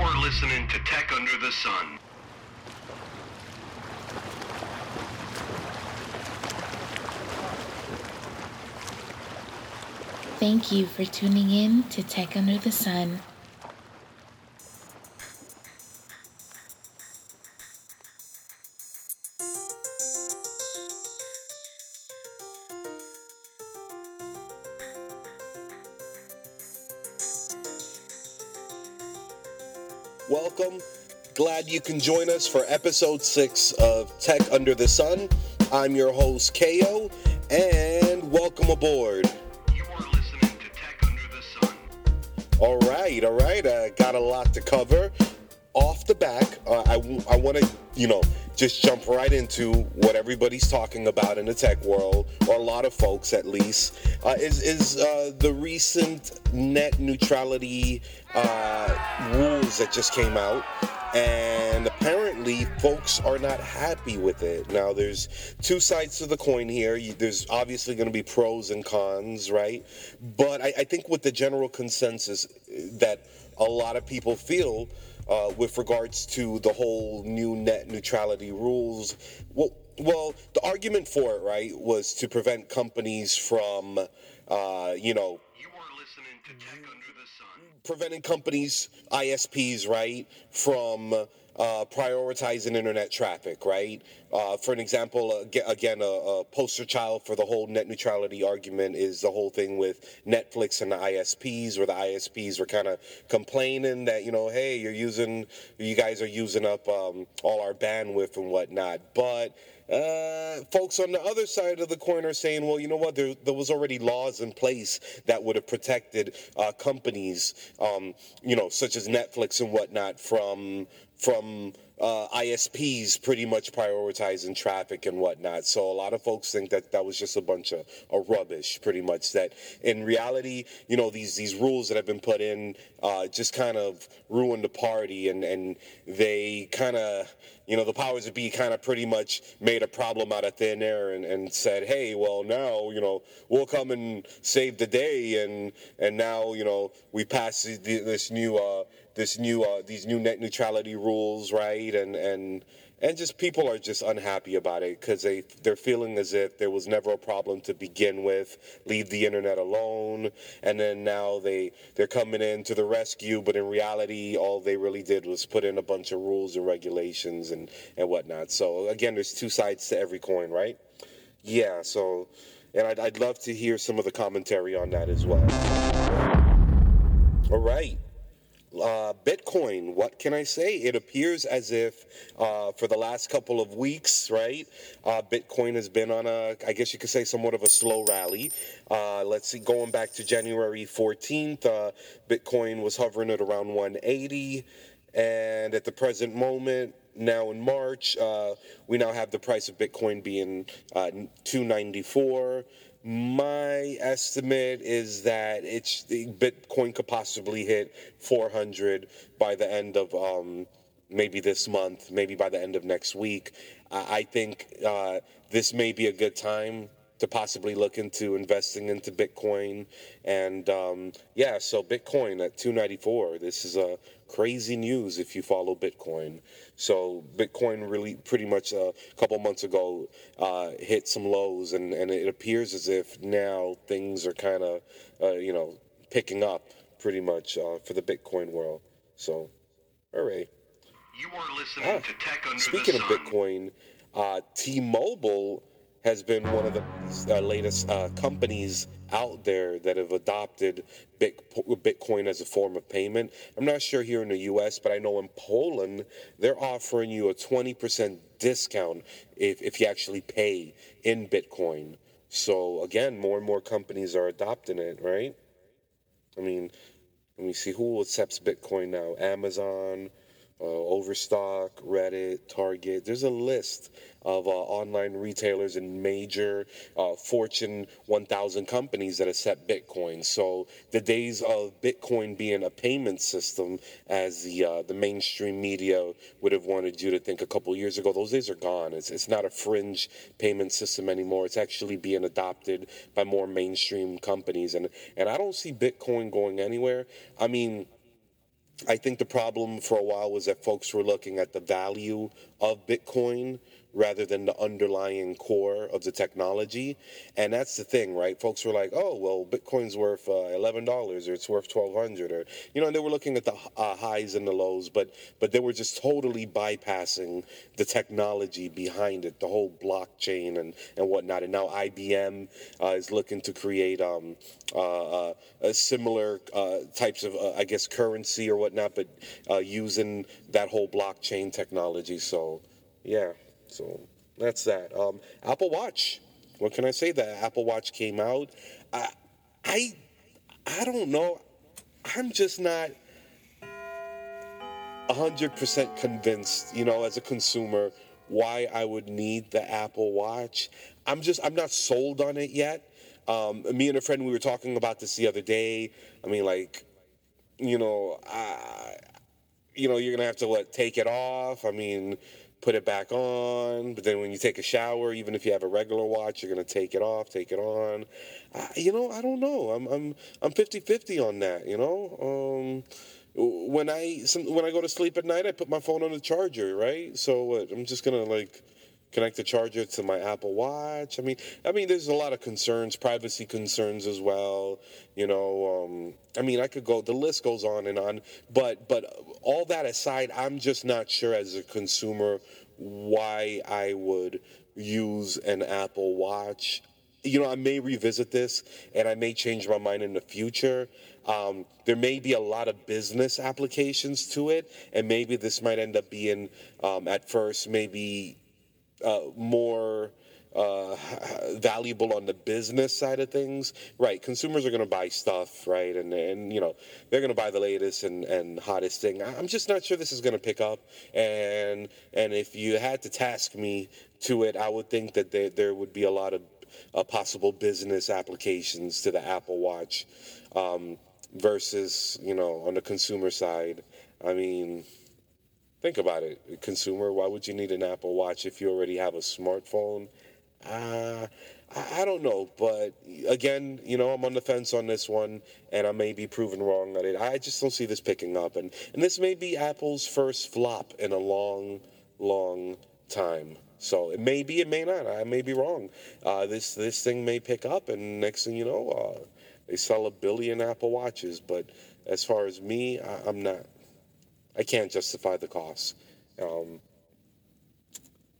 are listening to Tech Under the Sun. Thank you for tuning in to Tech Under the Sun. Welcome. Glad you can join us for episode six of Tech Under the Sun. I'm your host, KO, and welcome aboard. You are listening to Tech Under the Sun. All right, all right. Uh, got a lot to cover. Off the back, uh, I, I want to, you know, just jump right into what everybody's talking about in the tech world, or a lot of folks at least, uh, is, is uh, the recent net neutrality uh, rules that just came out. And apparently, folks are not happy with it. Now, there's two sides to the coin here. There's obviously going to be pros and cons, right? But I, I think with the general consensus that a lot of people feel uh, with regards to the whole new net neutrality rules. Well, well, the argument for it, right, was to prevent companies from, uh, you know, You are listening to Tech Under the Sun. preventing companies, ISPs, right, from uh, prioritizing internet traffic, right? Uh, for an example, again, a, a poster child for the whole net neutrality argument is the whole thing with Netflix and the ISPs, where the ISPs were kind of complaining that, you know, hey, you're using, you guys are using up um, all our bandwidth and whatnot. But uh, folks on the other side of the coin are saying, well, you know what? There, there was already laws in place that would have protected uh, companies, um, you know, such as Netflix and whatnot, from from uh, ISPs pretty much prioritizing traffic and whatnot. So a lot of folks think that that was just a bunch of, of rubbish, pretty much. That in reality, you know, these these rules that have been put in uh, just kind of ruined the party, and and they kind of you know, the powers that be kind of pretty much made a problem out of thin air and, and said, hey, well, now, you know, we'll come and save the day. And, and now, you know, we pass this new, uh, this new, uh, these new net neutrality rules, right? And, and, and just people are just unhappy about it because they they're feeling as if there was never a problem to begin with. Leave the internet alone, and then now they they're coming in to the rescue. But in reality, all they really did was put in a bunch of rules and regulations and and whatnot. So again, there's two sides to every coin, right? Yeah. So, and I'd I'd love to hear some of the commentary on that as well. All right. Uh, Bitcoin, what can I say? It appears as if uh, for the last couple of weeks, right, uh, Bitcoin has been on a, I guess you could say, somewhat of a slow rally. Uh, let's see, going back to January 14th, uh, Bitcoin was hovering at around 180. And at the present moment, now in March, uh, we now have the price of Bitcoin being uh, 294. My estimate is that it's Bitcoin could possibly hit 400 by the end of um, maybe this month, maybe by the end of next week. I I think uh, this may be a good time to possibly look into investing into Bitcoin. And um, yeah, so Bitcoin at 294. This is a crazy news if you follow Bitcoin. So Bitcoin really pretty much a couple months ago uh, hit some lows, and, and it appears as if now things are kind of uh, you know picking up pretty much uh, for the Bitcoin world. So, all right. You are listening Ah, to Tech Under Speaking the of Bitcoin, uh, T-Mobile has been one of the uh, latest uh, companies out there that have adopted Bitcoin as a form of payment. I'm not sure here in the U.S., but I know in Poland they're offering you a 20% discount if, if you actually pay in Bitcoin. So again, more and more companies are adopting it, right? I mean, let me see who accepts Bitcoin now. Amazon, uh, Overstock, Reddit, Target. There's a list of uh, online retailers and major uh, Fortune 1000 companies that accept Bitcoin. So the days of Bitcoin being a payment system, as the uh, the mainstream media would have wanted you to think a couple years ago, those days are gone. It's it's not a fringe payment system anymore. It's actually being adopted by more mainstream companies, and and I don't see Bitcoin going anywhere. I mean I think the problem for a while was that folks were looking at the value of Bitcoin rather than the underlying core of the technology. And that's the thing, right? Folks were like, "Oh, well, Bitcoin's worth uh, eleven dollars, or it's worth twelve hundred, or you know." And they were looking at the uh, highs and the lows, but but they were just totally bypassing the technology behind it, the whole blockchain and and whatnot. And now IBM uh, is looking to create um, uh, uh, similar uh, types of, I guess, currency or whatnot, but using that whole blockchain technology. So, yeah. So that's that. Um, Apple Watch. What can I say? The Apple Watch came out. I, I, I don't know. I'm just not hundred percent convinced. You know, as a consumer, why I would need the Apple Watch. I'm just I'm not sold on it yet. Um, me and a friend we were talking about this the other day. I mean, like, you know, I, you know, you're gonna have to what take it off. I mean, put it back on. But then when you take a shower, even if you have a regular watch, you're gonna take it off, take it on. I, you know, I don't know. I'm I'm I'm 50-50 on that. You know. Um, when I some, when I go to sleep at night, I put my phone on the charger, right? So? I'm just gonna like connect the charger to my Apple Watch. I mean, I mean, there's a lot of concerns, privacy concerns as well. You know, um, I mean, I could go. The list goes on and on. But but all that aside, I'm just not sure as a consumer why I would use an Apple Watch. You know, I may revisit this and I may change my mind in the future. Um, there may be a lot of business applications to it, and maybe this might end up being, um, at first, maybe uh, more uh, valuable on the business side of things. Right, consumers are going to buy stuff, right, and and you know they're going to buy the latest and, and hottest thing. I'm just not sure this is going to pick up, and and if you had to task me to it, I would think that there there would be a lot of uh, possible business applications to the Apple Watch. Um, versus you know on the consumer side i mean think about it consumer why would you need an apple watch if you already have a smartphone uh, I, I don't know but again you know i'm on the fence on this one and i may be proven wrong on it i just don't see this picking up and, and this may be apple's first flop in a long long time so it may be, it may not. I may be wrong. Uh, this this thing may pick up, and next thing you know, uh, they sell a billion Apple Watches, but as far as me, I, am not. I can't justify the cost. Um,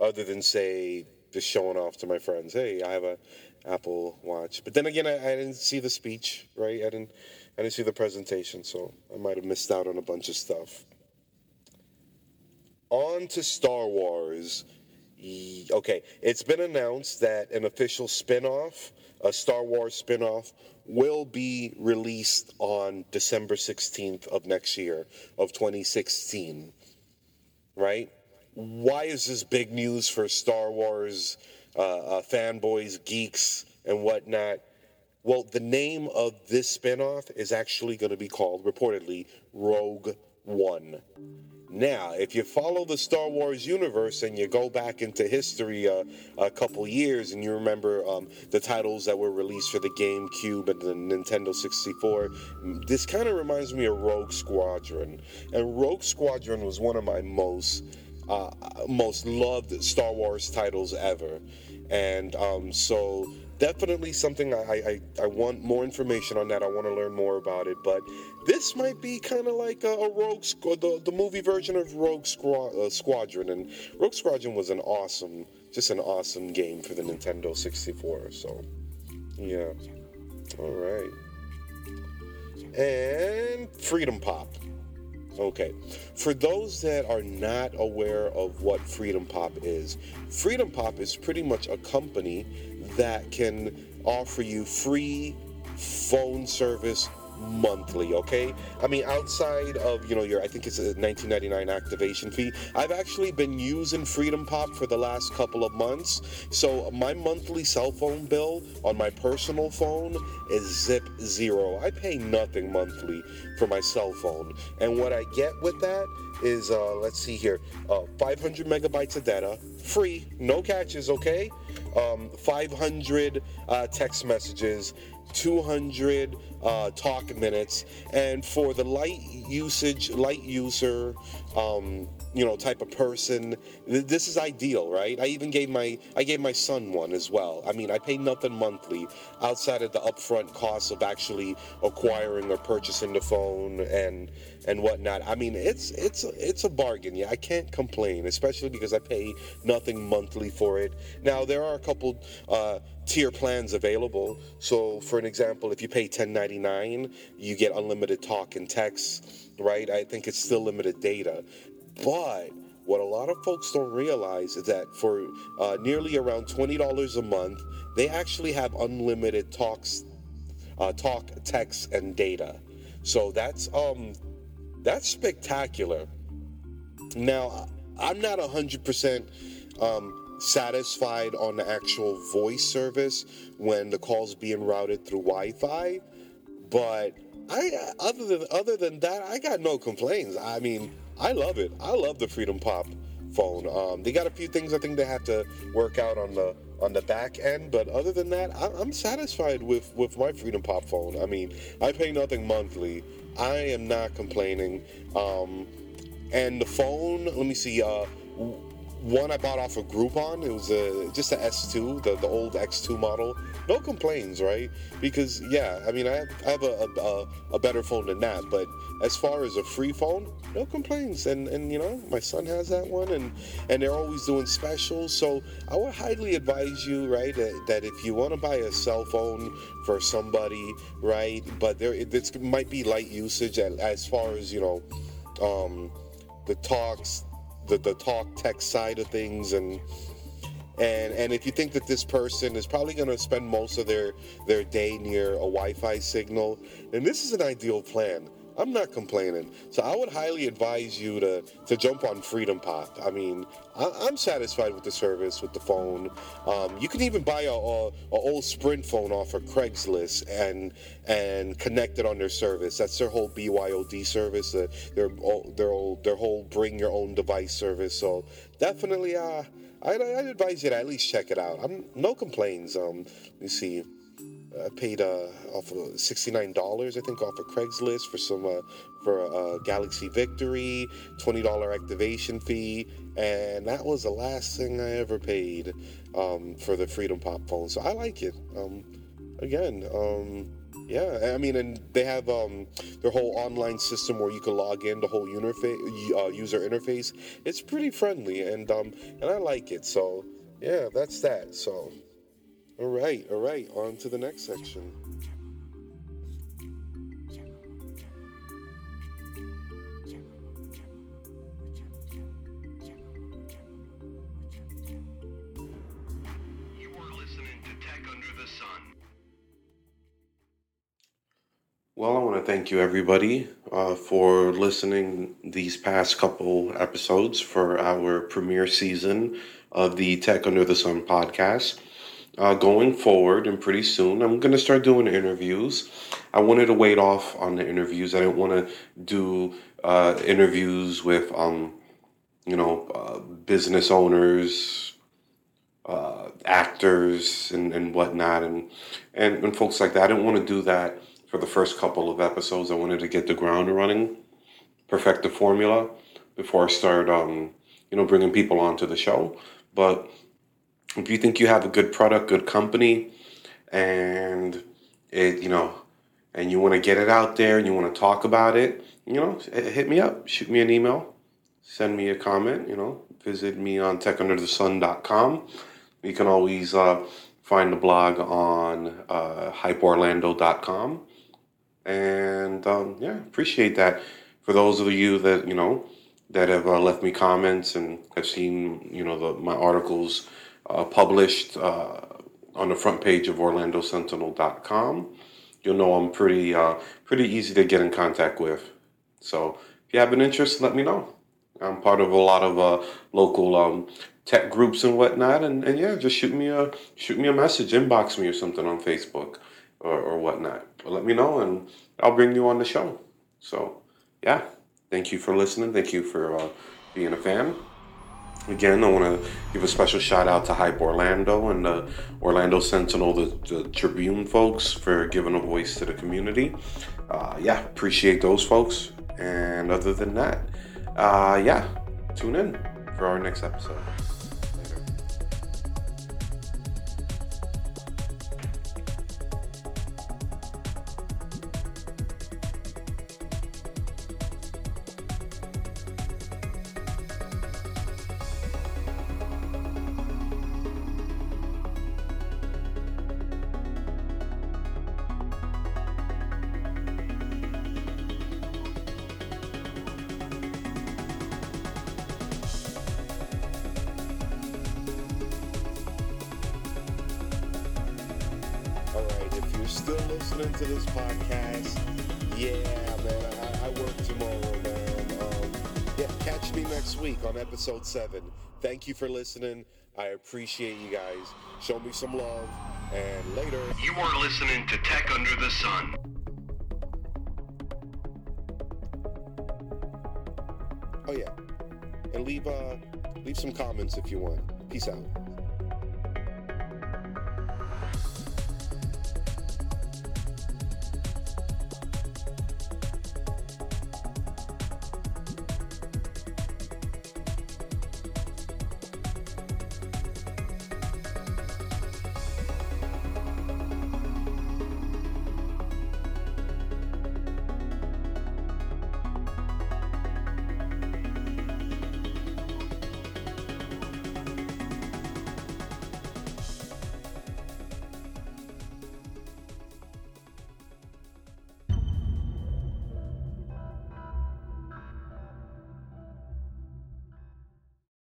other than say just showing off to my friends, hey, I have a Apple Watch. But then again, I, I didn't see the speech, right? I didn't. I didn't see the presentation, so I might have missed out on a bunch of stuff. On to Star Wars. Okay, it's been announced that an official spin-off, a Star Wars spin-off, will be released on December 16th of next year, of 2016. Right? Why is this big news for Star Wars uh, uh, fanboys, geeks, and whatnot? Well, the name of this spinoff is actually going to be called, reportedly, Rogue One. Now, if you follow the Star Wars universe and you go back into history uh, a couple years and you remember um, the titles that were released for the GameCube and the Nintendo 64, this kind of reminds me of Rogue Squadron. And Rogue Squadron was one of my most uh, most loved Star Wars titles ever. And um, so definitely something I, I, I want more information on that. I want to learn more about it. But this might be kind of like a, a Rogue the, the movie version of Rogue Squad, uh, Squadron. And Rogue Squadron was an awesome, just an awesome game for the Nintendo 64. So, yeah. All right. And Freedom Pop. Okay. For those that are not aware of what Freedom Pop is, Freedom Pop is pretty much a company that can offer you free phone service monthly okay? I mean outside of you know your i think it's a 1999 activation fee. I've actually been using freedom pop for the last couple of months. So my monthly cell phone bill on my personal phone is zip zero. I pay nothing monthly for my cell phone. And what i get with that is uh, let's see here uh, 500 megabytes of data free no catches okay um, 500 uh, text messages 200 uh, talk minutes, and for the light usage, light user, um, you know, type of person, th- this is ideal, right? I even gave my I gave my son one as well. I mean, I pay nothing monthly outside of the upfront costs of actually acquiring or purchasing the phone and and whatnot. I mean, it's it's it's a bargain. Yeah, I can't complain, especially because I pay nothing monthly for it. Now there are a couple uh, tier plans available. So, for an example, if you pay 10.99, you get unlimited talk and text. Right? I think it's still limited data, but what a lot of folks don't realize is that for uh, nearly around twenty dollars a month, they actually have unlimited talks, uh, talk, text, and data. So that's um, that's spectacular. Now, I'm not 100% um, satisfied on the actual voice service when the call's being routed through Wi-Fi, but I other than other than that, I got no complaints. I mean, I love it. I love the Freedom Pop phone. Um, they got a few things I think they have to work out on the on the back end, but other than that, I, I'm satisfied with with my Freedom Pop phone. I mean, I pay nothing monthly. I am not complaining. Um, and the phone, let me see. Uh, one I bought off of Groupon. It was a just a S2, the, the old X2 model. No complaints, right? Because yeah, I mean I have, I have a, a, a better phone than that, but as far as a free phone, no complaints. And and you know my son has that one, and and they're always doing specials. So I would highly advise you, right, that, that if you want to buy a cell phone for somebody, right, but there it might be light usage as far as you know. Um, the talks the, the talk text side of things and and and if you think that this person is probably going to spend most of their their day near a Wi-Fi signal, then this is an ideal plan. I'm not complaining. So I would highly advise you to to jump on Freedom Pop. I mean, I, am satisfied with the service with the phone. Um, you can even buy a, a, a, old Sprint phone off of Craigslist and and connect it on their service. That's their whole BYOD service. Uh, their their whole, their whole bring your own device service. So definitely, uh, I'd, I'd advise you to at least check it out. I'm no complaints. Um, let me see. I paid uh, off of sixty-nine dollars, I think, off of Craigslist for some uh, for a Galaxy Victory, twenty dollar activation fee, and that was the last thing I ever paid um, for the Freedom Pop phone. So I like it. Um, again, um, yeah, I mean, and they have um, their whole online system where you can log in, the whole uh, user interface. It's pretty friendly, and um, and I like it. So yeah, that's that. So. All right, all right, on to the next section. You are listening to Tech Under the Sun. Well, I want to thank you, everybody, uh, for listening these past couple episodes for our premiere season of the Tech Under the Sun podcast uh, going forward and pretty soon i'm going to start doing interviews. I wanted to wait off on the interviews. I didn't want to do uh, interviews with um, you know uh, business owners uh, actors and, and whatnot and, and and folks like that. I didn't want to do that for the first couple of episodes. I wanted to get the ground running perfect the formula before i start um, you know bringing people onto the show. But if you think you have a good product, good company, and it, you know, and you want to get it out there and you want to talk about it, you know, hit me up, shoot me an email, send me a comment, you know, visit me on techunderthesun.com. You can always uh, find the blog on uh, hypeorlando.com. And um, yeah, appreciate that. For those of you that, you know, that have uh, left me comments and have seen, you know, the, my articles uh, published uh, on the front page of OrlandoSentinel.com. You'll know I'm pretty uh, pretty easy to get in contact with. So if you have an interest, let me know. I'm part of a lot of uh, local um, tech groups and whatnot, and, and yeah, just shoot me a shoot me a message, inbox me or something on Facebook or, or whatnot. But let me know, and I'll bring you on the show. So yeah, thank you for listening. Thank you for uh, being a fan Again, I want to give a special shout out to Hype Orlando and the Orlando Sentinel, the, the Tribune folks, for giving a voice to the community. Uh, yeah, appreciate those folks. And other than that, uh, yeah, tune in for our next episode. Listening to this podcast, yeah, man, I, I work tomorrow, man. Um, yeah, catch me next week on episode seven. Thank you for listening. I appreciate you guys. Show me some love, and later. You are listening to Tech Under the Sun. Oh yeah, and leave uh leave some comments if you want. Peace out.